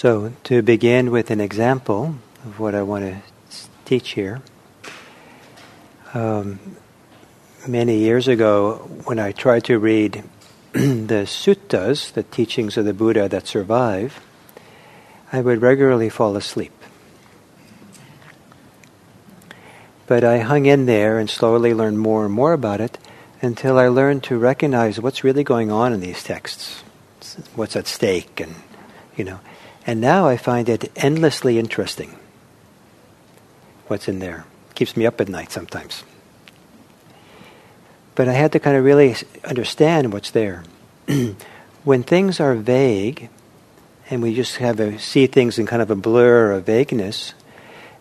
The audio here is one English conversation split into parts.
So, to begin with an example of what I want to teach here, um, many years ago, when I tried to read the suttas, the teachings of the Buddha that survive, I would regularly fall asleep. But I hung in there and slowly learned more and more about it until I learned to recognize what's really going on in these texts, what's at stake, and you know. And now I find it endlessly interesting what's in there. Keeps me up at night sometimes. But I had to kind of really understand what's there. when things are vague, and we just have a, see things in kind of a blur of vagueness,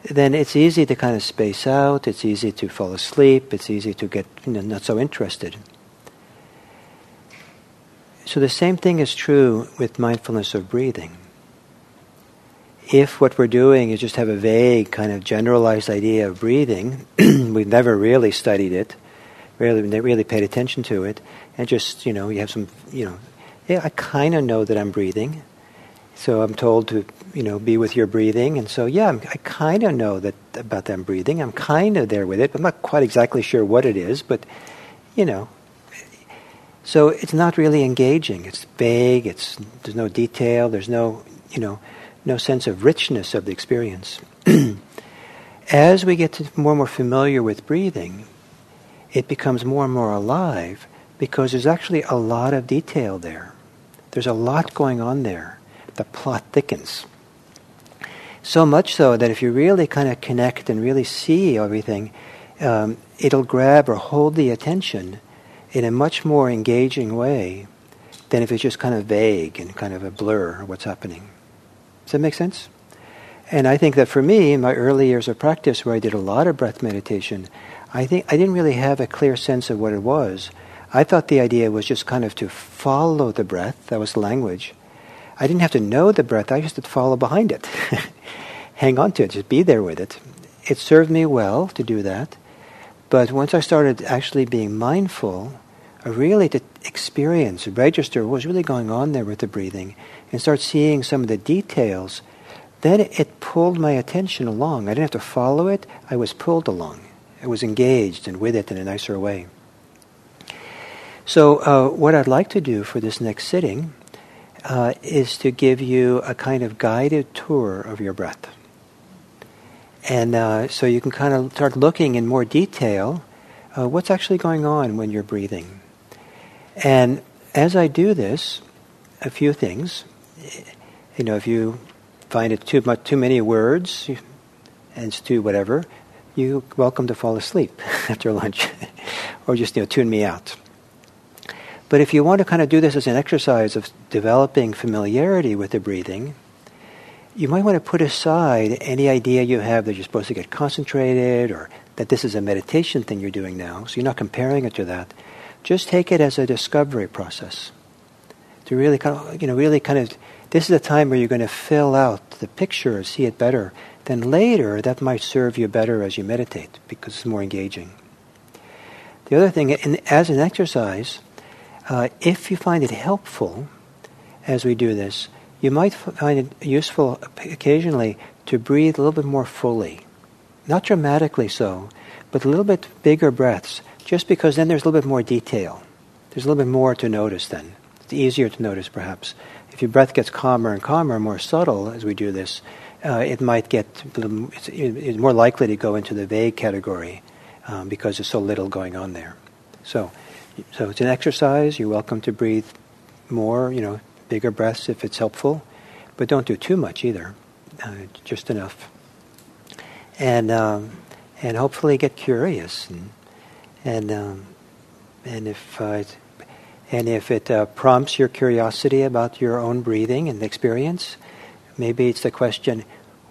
then it's easy to kind of space out. It's easy to fall asleep. It's easy to get you know, not so interested. So the same thing is true with mindfulness of breathing if what we're doing is just have a vague kind of generalized idea of breathing, we've never really studied it, really really paid attention to it, and just you know you have some you know, yeah, I kind of know that I'm breathing, so I'm told to you know be with your breathing, and so yeah, I'm, i kind of know that about them breathing. I'm kind of there with it, but I'm not quite exactly sure what it is, but you know. So it's not really engaging. It's vague. It's there's no detail. There's no you know no sense of richness of the experience. As we get more and more familiar with breathing, it becomes more and more alive because there's actually a lot of detail there. There's a lot going on there. The plot thickens. So much so that if you really kind of connect and really see everything, um, it'll grab or hold the attention in a much more engaging way than if it's just kind of vague and kind of a blur of what's happening. Does that make sense? And I think that for me, in my early years of practice, where I did a lot of breath meditation, I think I didn't really have a clear sense of what it was. I thought the idea was just kind of to follow the breath. That was the language. I didn't have to know the breath. I just had to follow behind it, hang on to it, just be there with it. It served me well to do that. But once I started actually being mindful, really to experience, register what was really going on there with the breathing, and start seeing some of the details, then it pulled my attention along. I didn't have to follow it, I was pulled along. I was engaged and with it in a nicer way. So, uh, what I'd like to do for this next sitting uh, is to give you a kind of guided tour of your breath. And uh, so you can kind of start looking in more detail uh, what's actually going on when you're breathing. And as I do this, a few things you know, if you find it too much, too many words, and it's too whatever, you're welcome to fall asleep after lunch, or just you know tune me out. But if you want to kind of do this as an exercise of developing familiarity with the breathing, you might want to put aside any idea you have that you're supposed to get concentrated or that this is a meditation thing you're doing now. So you're not comparing it to that. Just take it as a discovery process to really kind of, you know, really kind of, this is a time where you're going to fill out the picture, and see it better. Then later, that might serve you better as you meditate because it's more engaging. The other thing, in, as an exercise, uh, if you find it helpful as we do this, you might find it useful occasionally to breathe a little bit more fully. Not dramatically so, but a little bit bigger breaths, just because then there's a little bit more detail. There's a little bit more to notice then. It's easier to notice, perhaps. If your breath gets calmer and calmer, more subtle as we do this, uh, it might get it's, it's, more likely to go into the vague category um, because there's so little going on there. So, so it's an exercise. You're welcome to breathe more, you know, bigger breaths if it's helpful, but don't do too much either. Uh, just enough. And um, and hopefully get curious and and um, and if uh, and if it uh, prompts your curiosity about your own breathing and experience, maybe it's the question,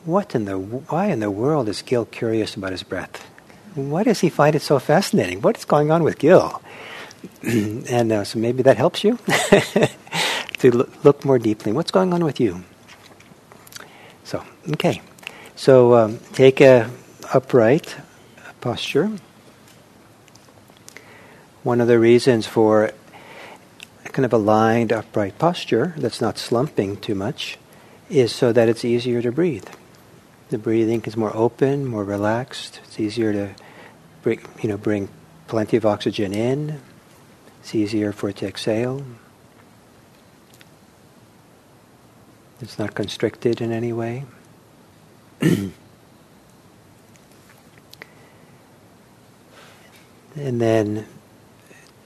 what in the why in the world is Gil curious about his breath? Why does he find it so fascinating? What is going on with Gil? and uh, so maybe that helps you to look more deeply. What's going on with you? So okay, so um, take a upright posture. One of the reasons for kind of aligned upright posture that's not slumping too much is so that it's easier to breathe. The breathing is more open, more relaxed. It's easier to bring, you know, bring plenty of oxygen in. It's easier for it to exhale. It's not constricted in any way. and then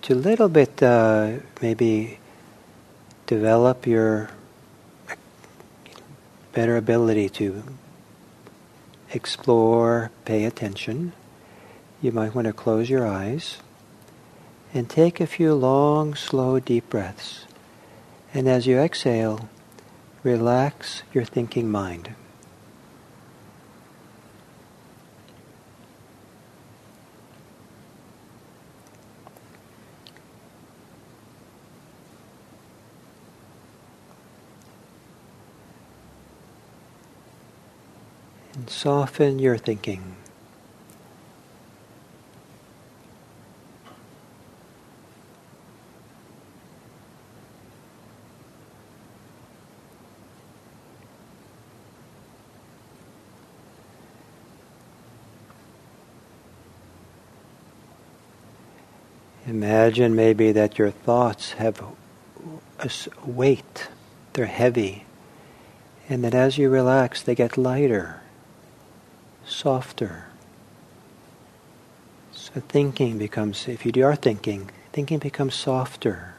to a little bit uh, maybe develop your better ability to explore, pay attention, you might want to close your eyes and take a few long, slow, deep breaths. And as you exhale, relax your thinking mind. and soften your thinking. Imagine maybe that your thoughts have a weight, they're heavy, and that as you relax, they get lighter softer. So thinking becomes, if you are thinking, thinking becomes softer.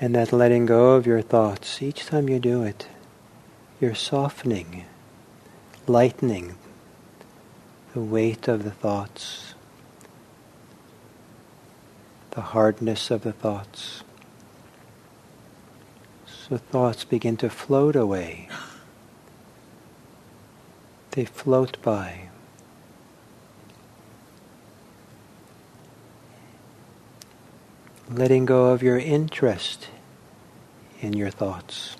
And that letting go of your thoughts, each time you do it, you're softening, lightening the weight of the thoughts, the hardness of the thoughts the thoughts begin to float away. They float by. Letting go of your interest in your thoughts.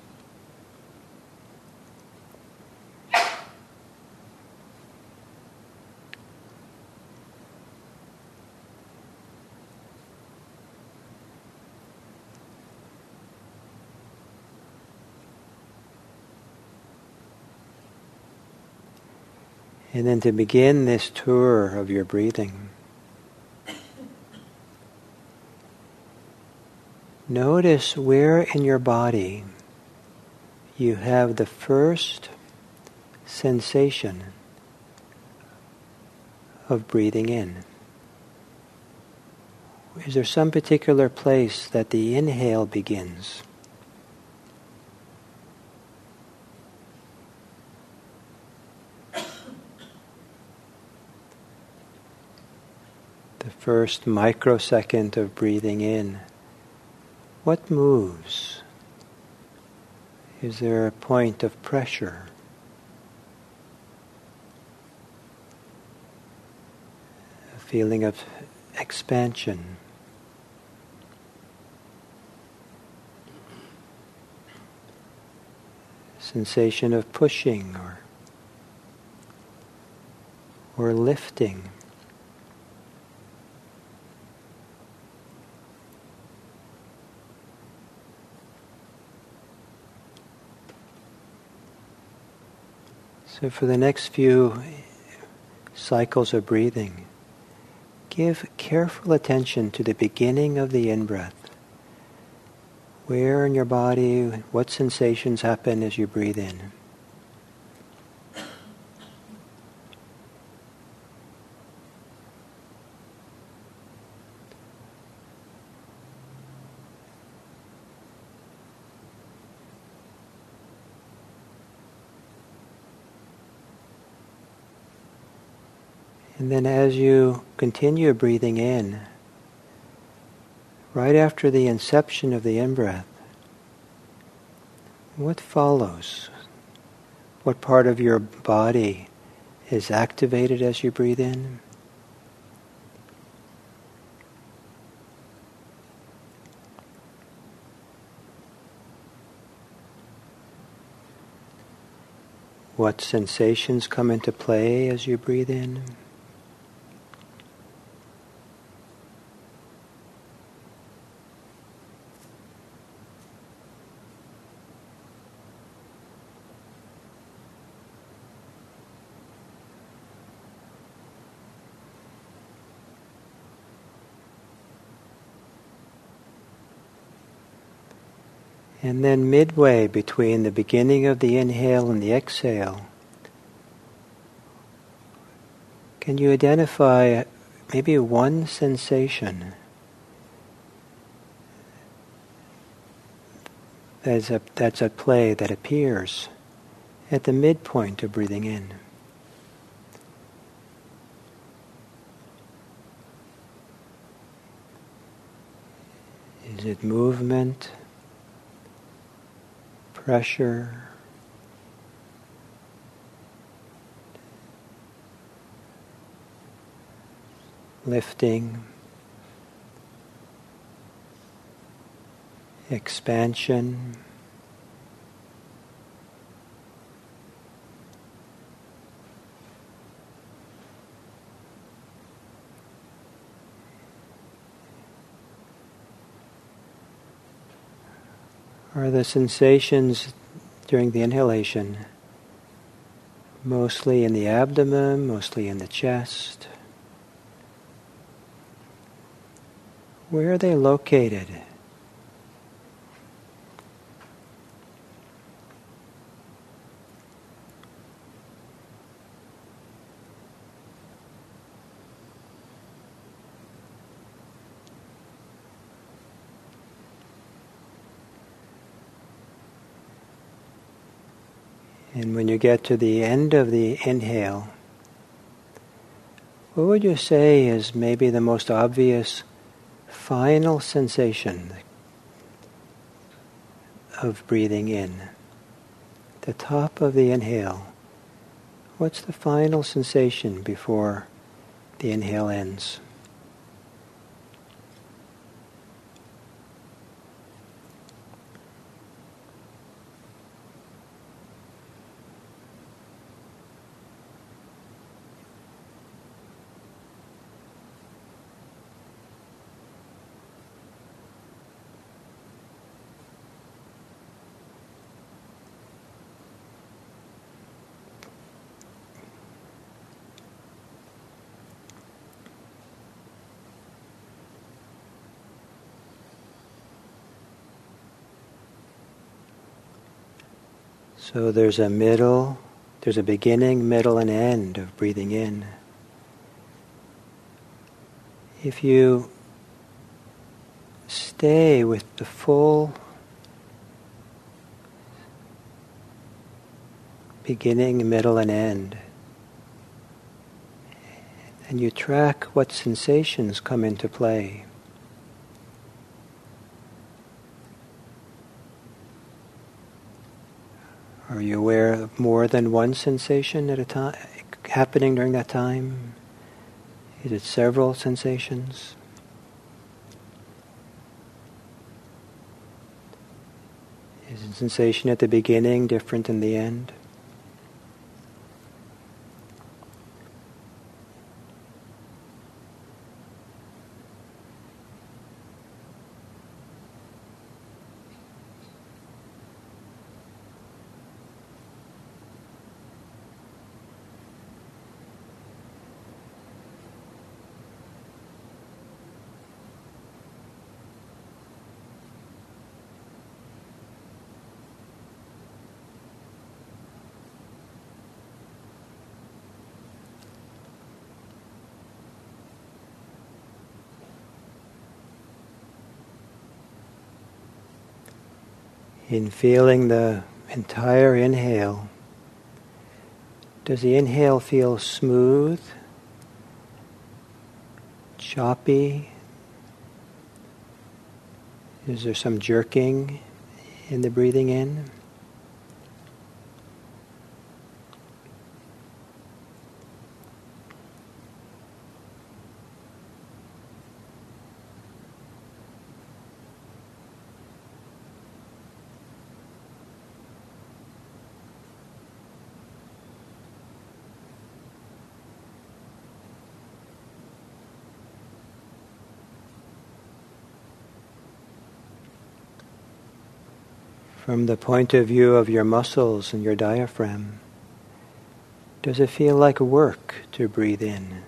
And then to begin this tour of your breathing, notice where in your body you have the first sensation of breathing in. Is there some particular place that the inhale begins? First microsecond of breathing in, what moves? Is there a point of pressure? A feeling of expansion? Sensation of pushing or or lifting. So, for the next few cycles of breathing, give careful attention to the beginning of the in breath. Where in your body, what sensations happen as you breathe in? And then as you continue breathing in, right after the inception of the in breath, what follows? What part of your body is activated as you breathe in? What sensations come into play as you breathe in? And then midway between the beginning of the inhale and the exhale, can you identify maybe one sensation that's, a, that's at play that appears at the midpoint of breathing in? Is it movement? Pressure. Lifting, expansion. Are the sensations during the inhalation mostly in the abdomen, mostly in the chest? Where are they located? And when you get to the end of the inhale, what would you say is maybe the most obvious final sensation of breathing in? The top of the inhale. What's the final sensation before the inhale ends? So there's a middle, there's a beginning, middle, and end of breathing in. If you stay with the full beginning, middle, and end, and you track what sensations come into play. Are you aware of more than one sensation at a time happening during that time? Is it several sensations? Is the sensation at the beginning different than the end? In feeling the entire inhale, does the inhale feel smooth, choppy, Is there some jerking in the breathing in? From the point of view of your muscles and your diaphragm, does it feel like work to breathe in?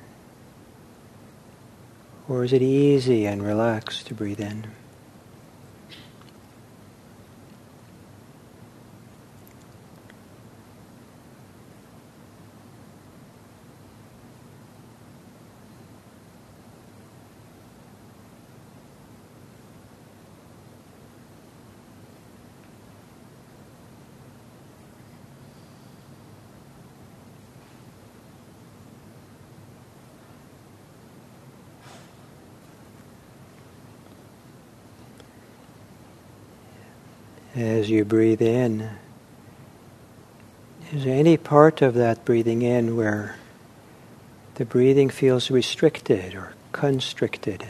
Or is it easy and relaxed to breathe in? As you breathe in, is there any part of that breathing in where the breathing feels restricted or constricted?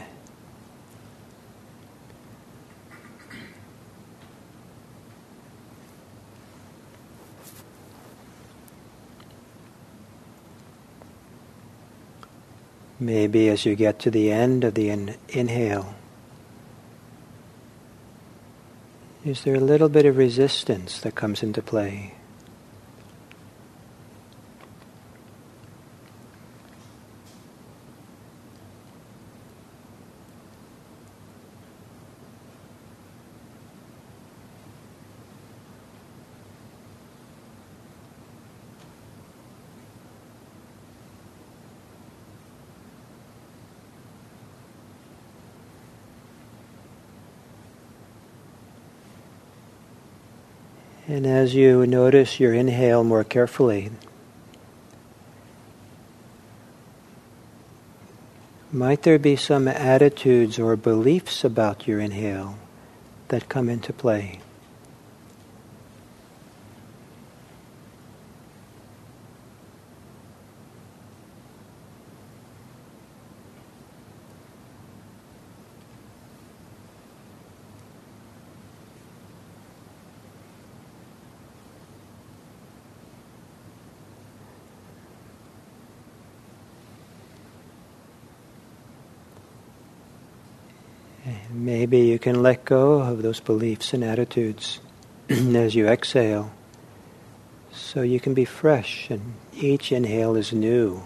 Maybe as you get to the end of the in- inhale, is there a little bit of resistance that comes into play? And as you notice your inhale more carefully, might there be some attitudes or beliefs about your inhale that come into play? Maybe you can let go of those beliefs and attitudes as you exhale so you can be fresh and each inhale is new.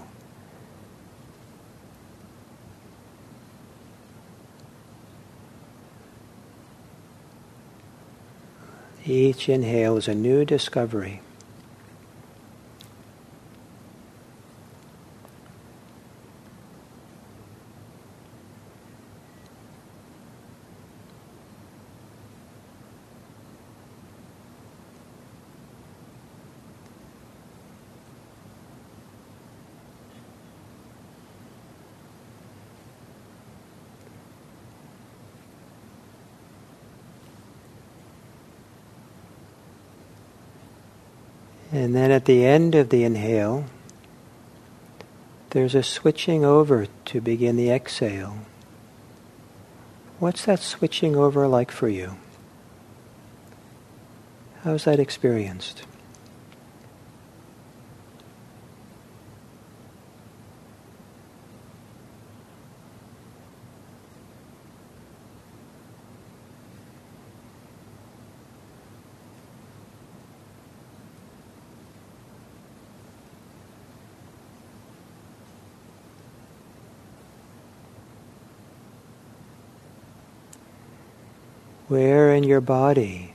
Each inhale is a new discovery. And at the end of the inhale, there's a switching over to begin the exhale. What's that switching over like for you? How's that experienced? Where in your body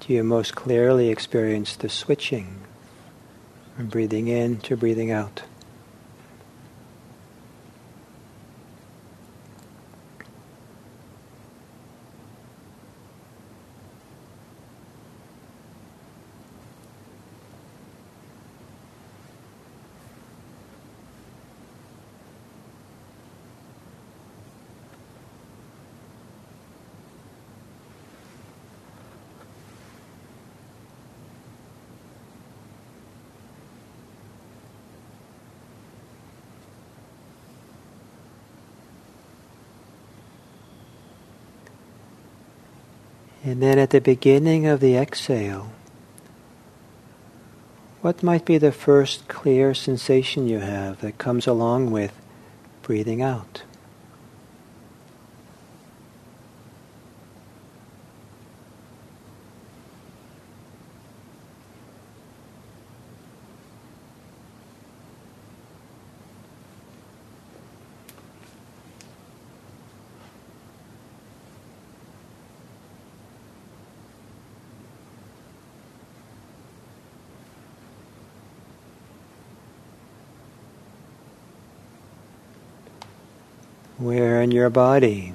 do you most clearly experience the switching from breathing in to breathing out? Then at the beginning of the exhale, what might be the first clear sensation you have that comes along with breathing out? Where in your body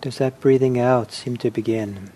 does that breathing out seem to begin?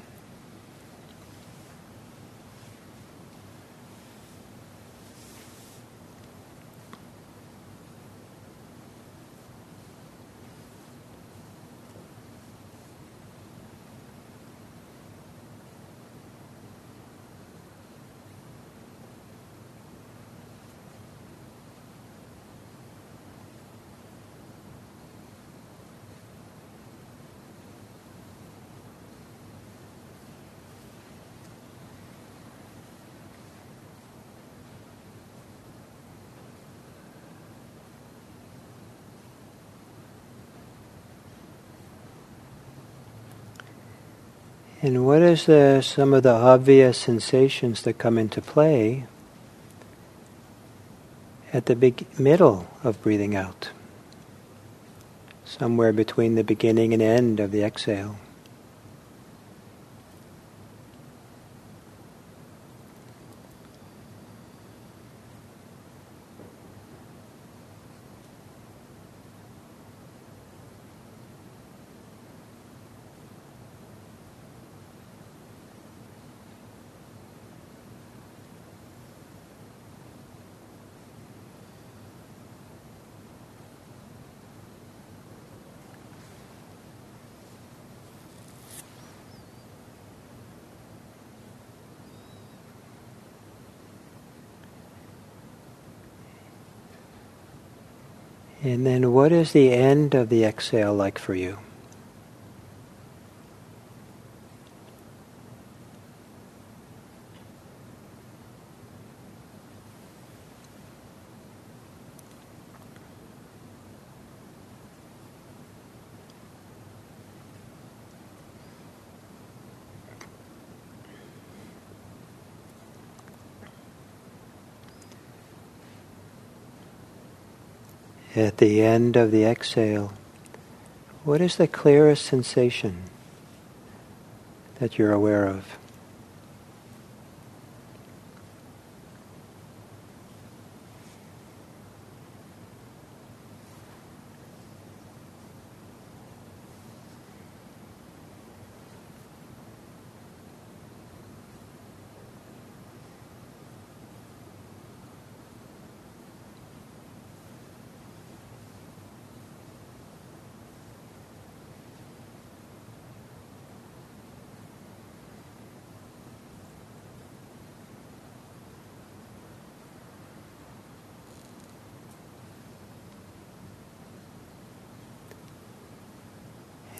And what is the, some of the obvious sensations that come into play at the big middle of breathing out? Somewhere between the beginning and end of the exhale. And then what is the end of the exhale like for you? At the end of the exhale, what is the clearest sensation that you're aware of?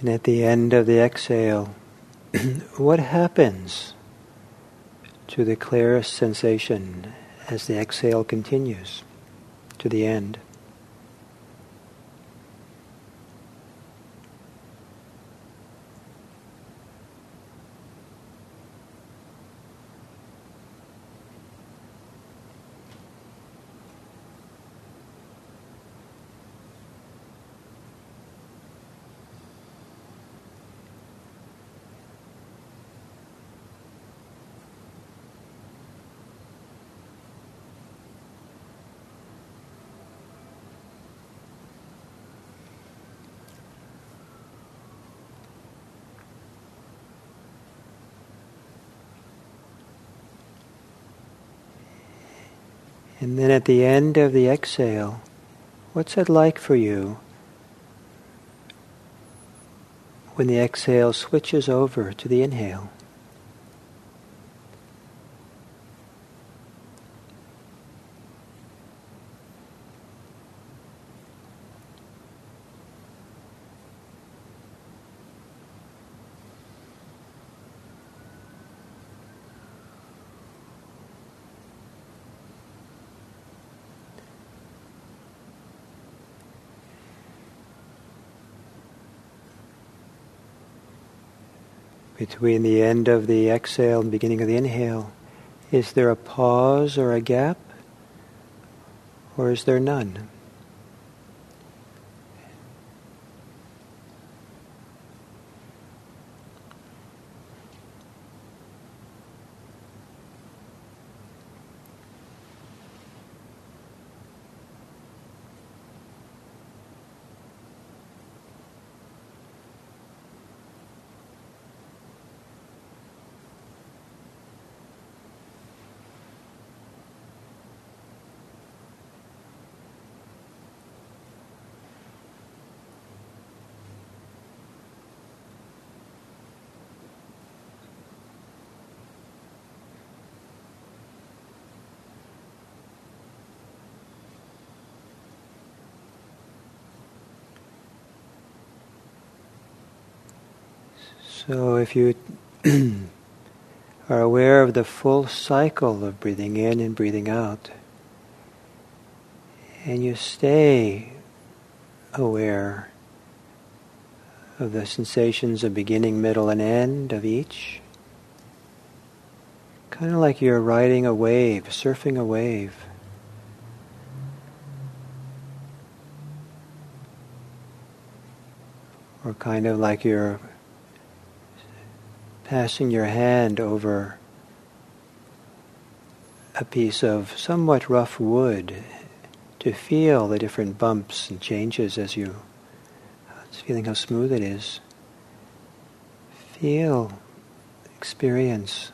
And at the end of the exhale, what happens to the clearest sensation as the exhale continues to the end? And then at the end of the exhale, what's it like for you when the exhale switches over to the inhale? Between the end of the exhale and beginning of the inhale, is there a pause or a gap? Or is there none? So if you are aware of the full cycle of breathing in and breathing out, and you stay aware of the sensations of beginning, middle, and end of each, kind of like you're riding a wave, surfing a wave. Or kind of like you're passing your hand over a piece of somewhat rough wood to feel the different bumps and changes as you feeling how smooth it is. Feel, experience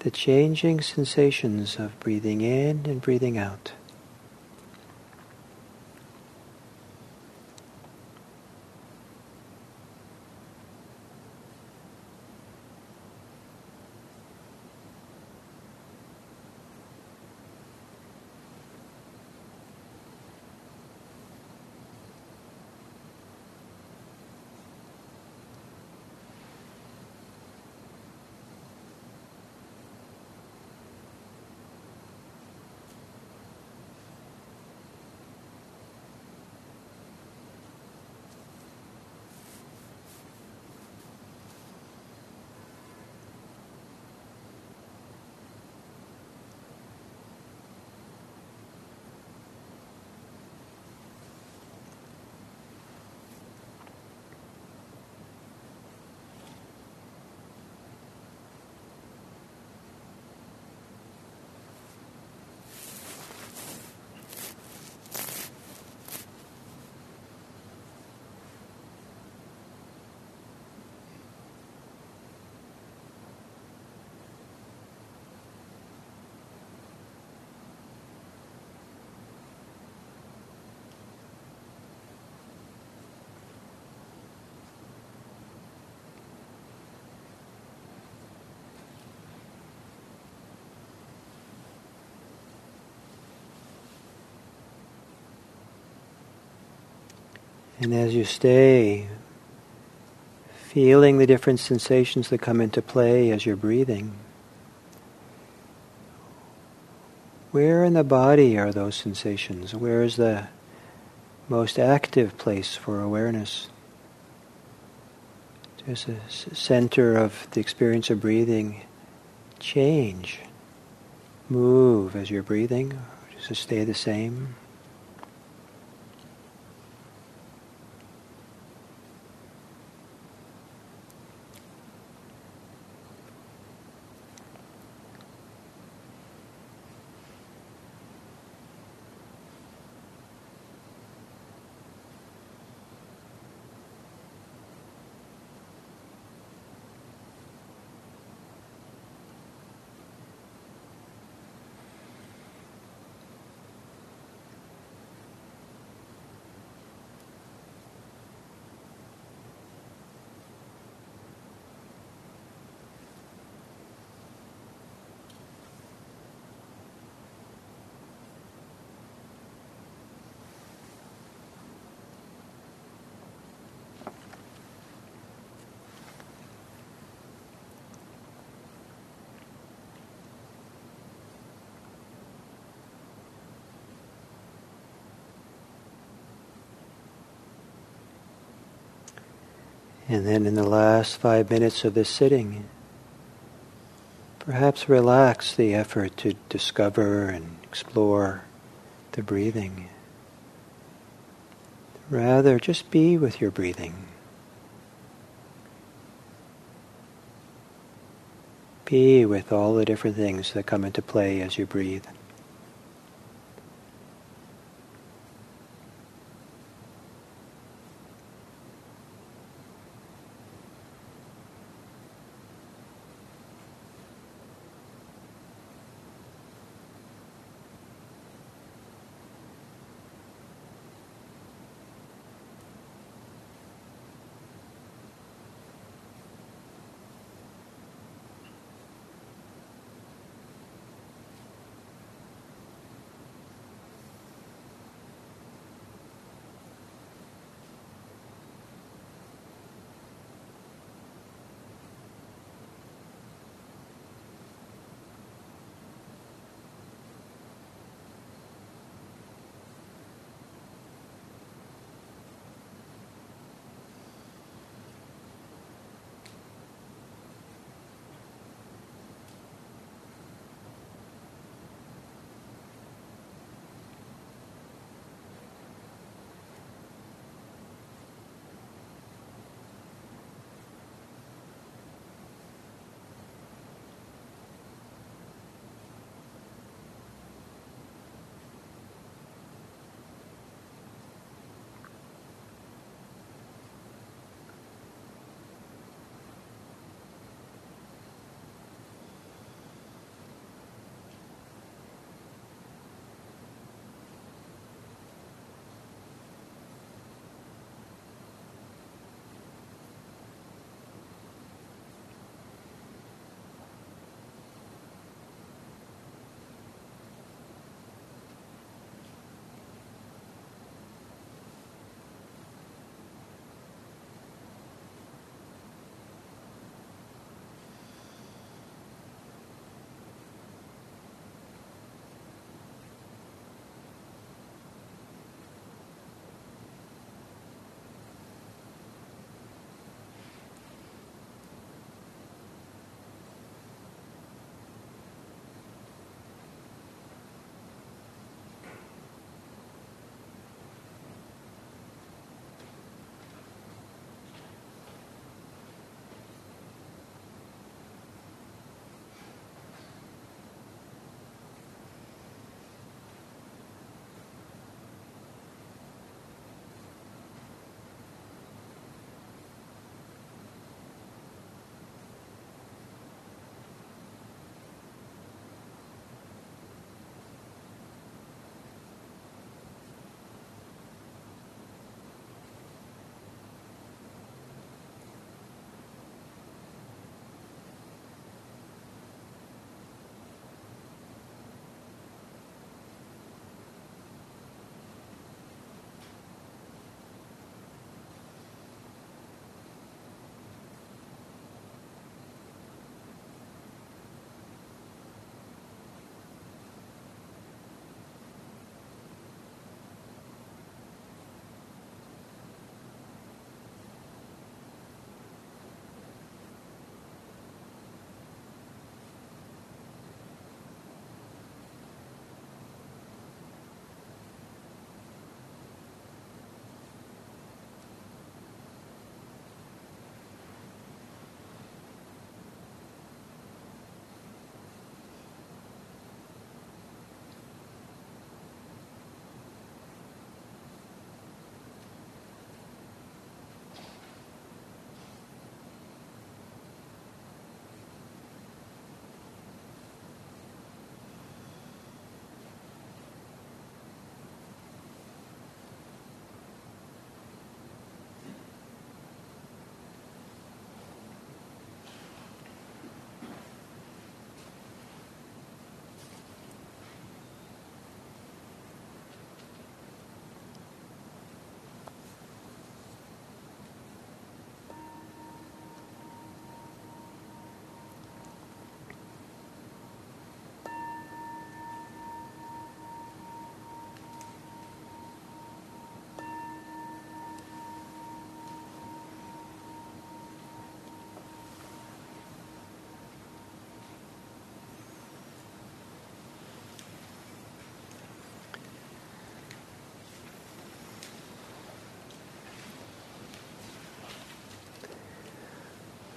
the changing sensations of breathing in and breathing out. And as you stay feeling the different sensations that come into play as you're breathing, where in the body are those sensations? Where is the most active place for awareness? There's a center of the experience of breathing change, move as you're breathing, it stay the same? And then in the last five minutes of this sitting, perhaps relax the effort to discover and explore the breathing. Rather, just be with your breathing. Be with all the different things that come into play as you breathe.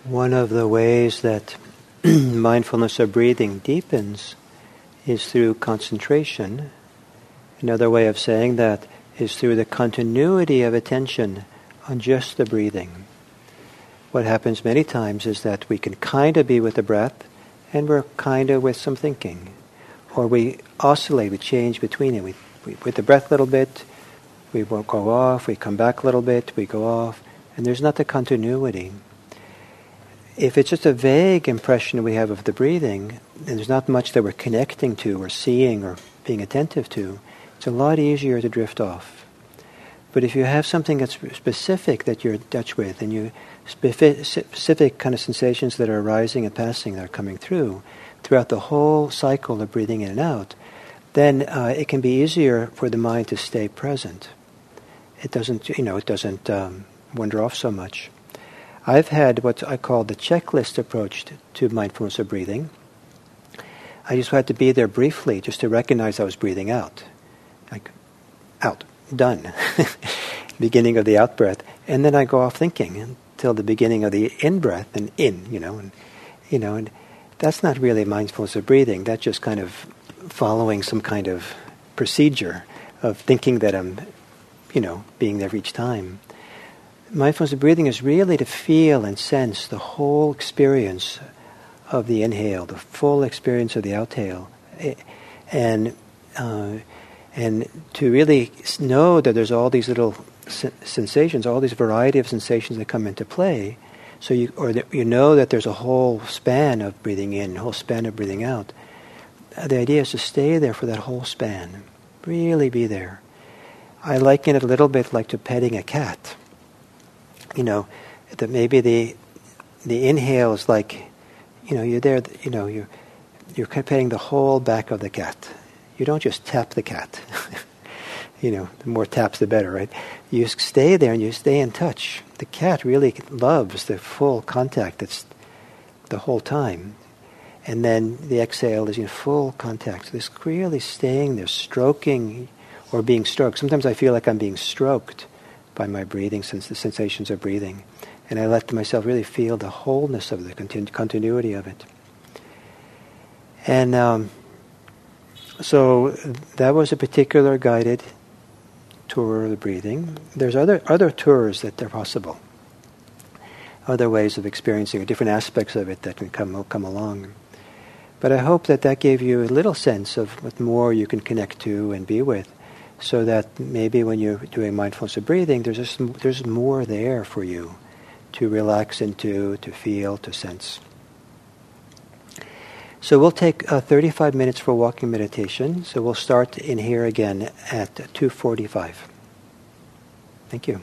One of the ways that mindfulness of breathing deepens is through concentration. Another way of saying that is through the continuity of attention on just the breathing. What happens many times is that we can kind of be with the breath and we're kind of with some thinking. Or we oscillate, we change between it. We, we, with the breath a little bit, we won't go off, we come back a little bit, we go off, and there's not the continuity. If it's just a vague impression we have of the breathing, and there's not much that we're connecting to or seeing or being attentive to, it's a lot easier to drift off. But if you have something that's specific that you're in touch with, and you specific kind of sensations that are arising and passing that are coming through throughout the whole cycle of breathing in and out, then uh, it can be easier for the mind to stay present. It doesn't, you know, it doesn't um, wander off so much. I've had what I call the checklist approach to, mindfulness of breathing. I just had to be there briefly just to recognize I was breathing out. Like, out, done. beginning of the out breath. And then I go off thinking until the beginning of the in breath and in, you know, and, you know, and that's not really mindfulness of breathing. That's just kind of following some kind of procedure of thinking that I'm, you know, being there each time. Mindfulness of breathing is really to feel and sense the whole experience of the inhale, the full experience of the outhale, and uh, and to really know that there's all these little sensations, all these variety of sensations that come into play. So you or that you know that there's a whole span of breathing in, whole span of breathing out the idea is to stay there for that whole span. Really be there. I liken it a little bit like to petting a cat. You know, that maybe the the inhale is like, you know, you're there. You know, you're you're petting the whole back of the cat. You don't just tap the cat. you know, the more taps, the better, right? You stay there and you stay in touch. The cat really loves the full contact. That's the whole time. And then the exhale is in full contact. So this really staying there, stroking or being stroked. Sometimes I feel like I'm being stroked by my breathing, since the sensations of breathing. And I let myself really feel the wholeness of the continu- continuity of it. And um, so that was a particular guided tour of the breathing. There's other, other tours that are possible, other ways of experiencing, different aspects of it that can come, come along. But I hope that that gave you a little sense of what more you can connect to and be with, so that maybe when you're doing mindfulness of breathing, there's just, there's more there for you to relax into, to feel, to sense. So we'll take uh, 35 minutes for walking meditation. So we'll start in here again at 2:45. Thank you.